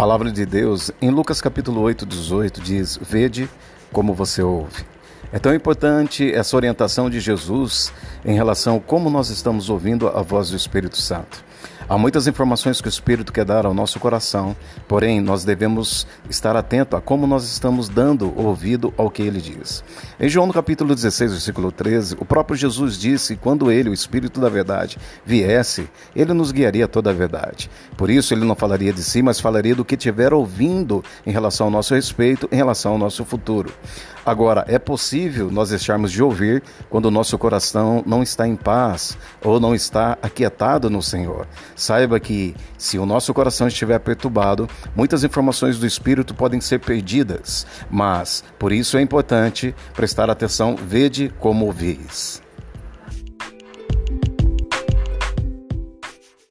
palavra de Deus, em Lucas capítulo 8, 18, diz: Vede como você ouve. É tão importante essa orientação de Jesus em relação a como nós estamos ouvindo a voz do Espírito Santo. Há muitas informações que o Espírito quer dar ao nosso coração, porém nós devemos estar atento a como nós estamos dando ouvido ao que ele diz. Em João no capítulo 16, versículo 13, o próprio Jesus disse que quando ele, o Espírito da verdade, viesse, ele nos guiaria toda a verdade. Por isso ele não falaria de si, mas falaria do que tiver ouvindo em relação ao nosso respeito, em relação ao nosso futuro. Agora, é possível nós deixarmos de ouvir quando o nosso coração não está em paz ou não está aquietado no Senhor. Saiba que, se o nosso coração estiver perturbado, muitas informações do Espírito podem ser perdidas, mas por isso é importante prestar atenção, vede como ouvis.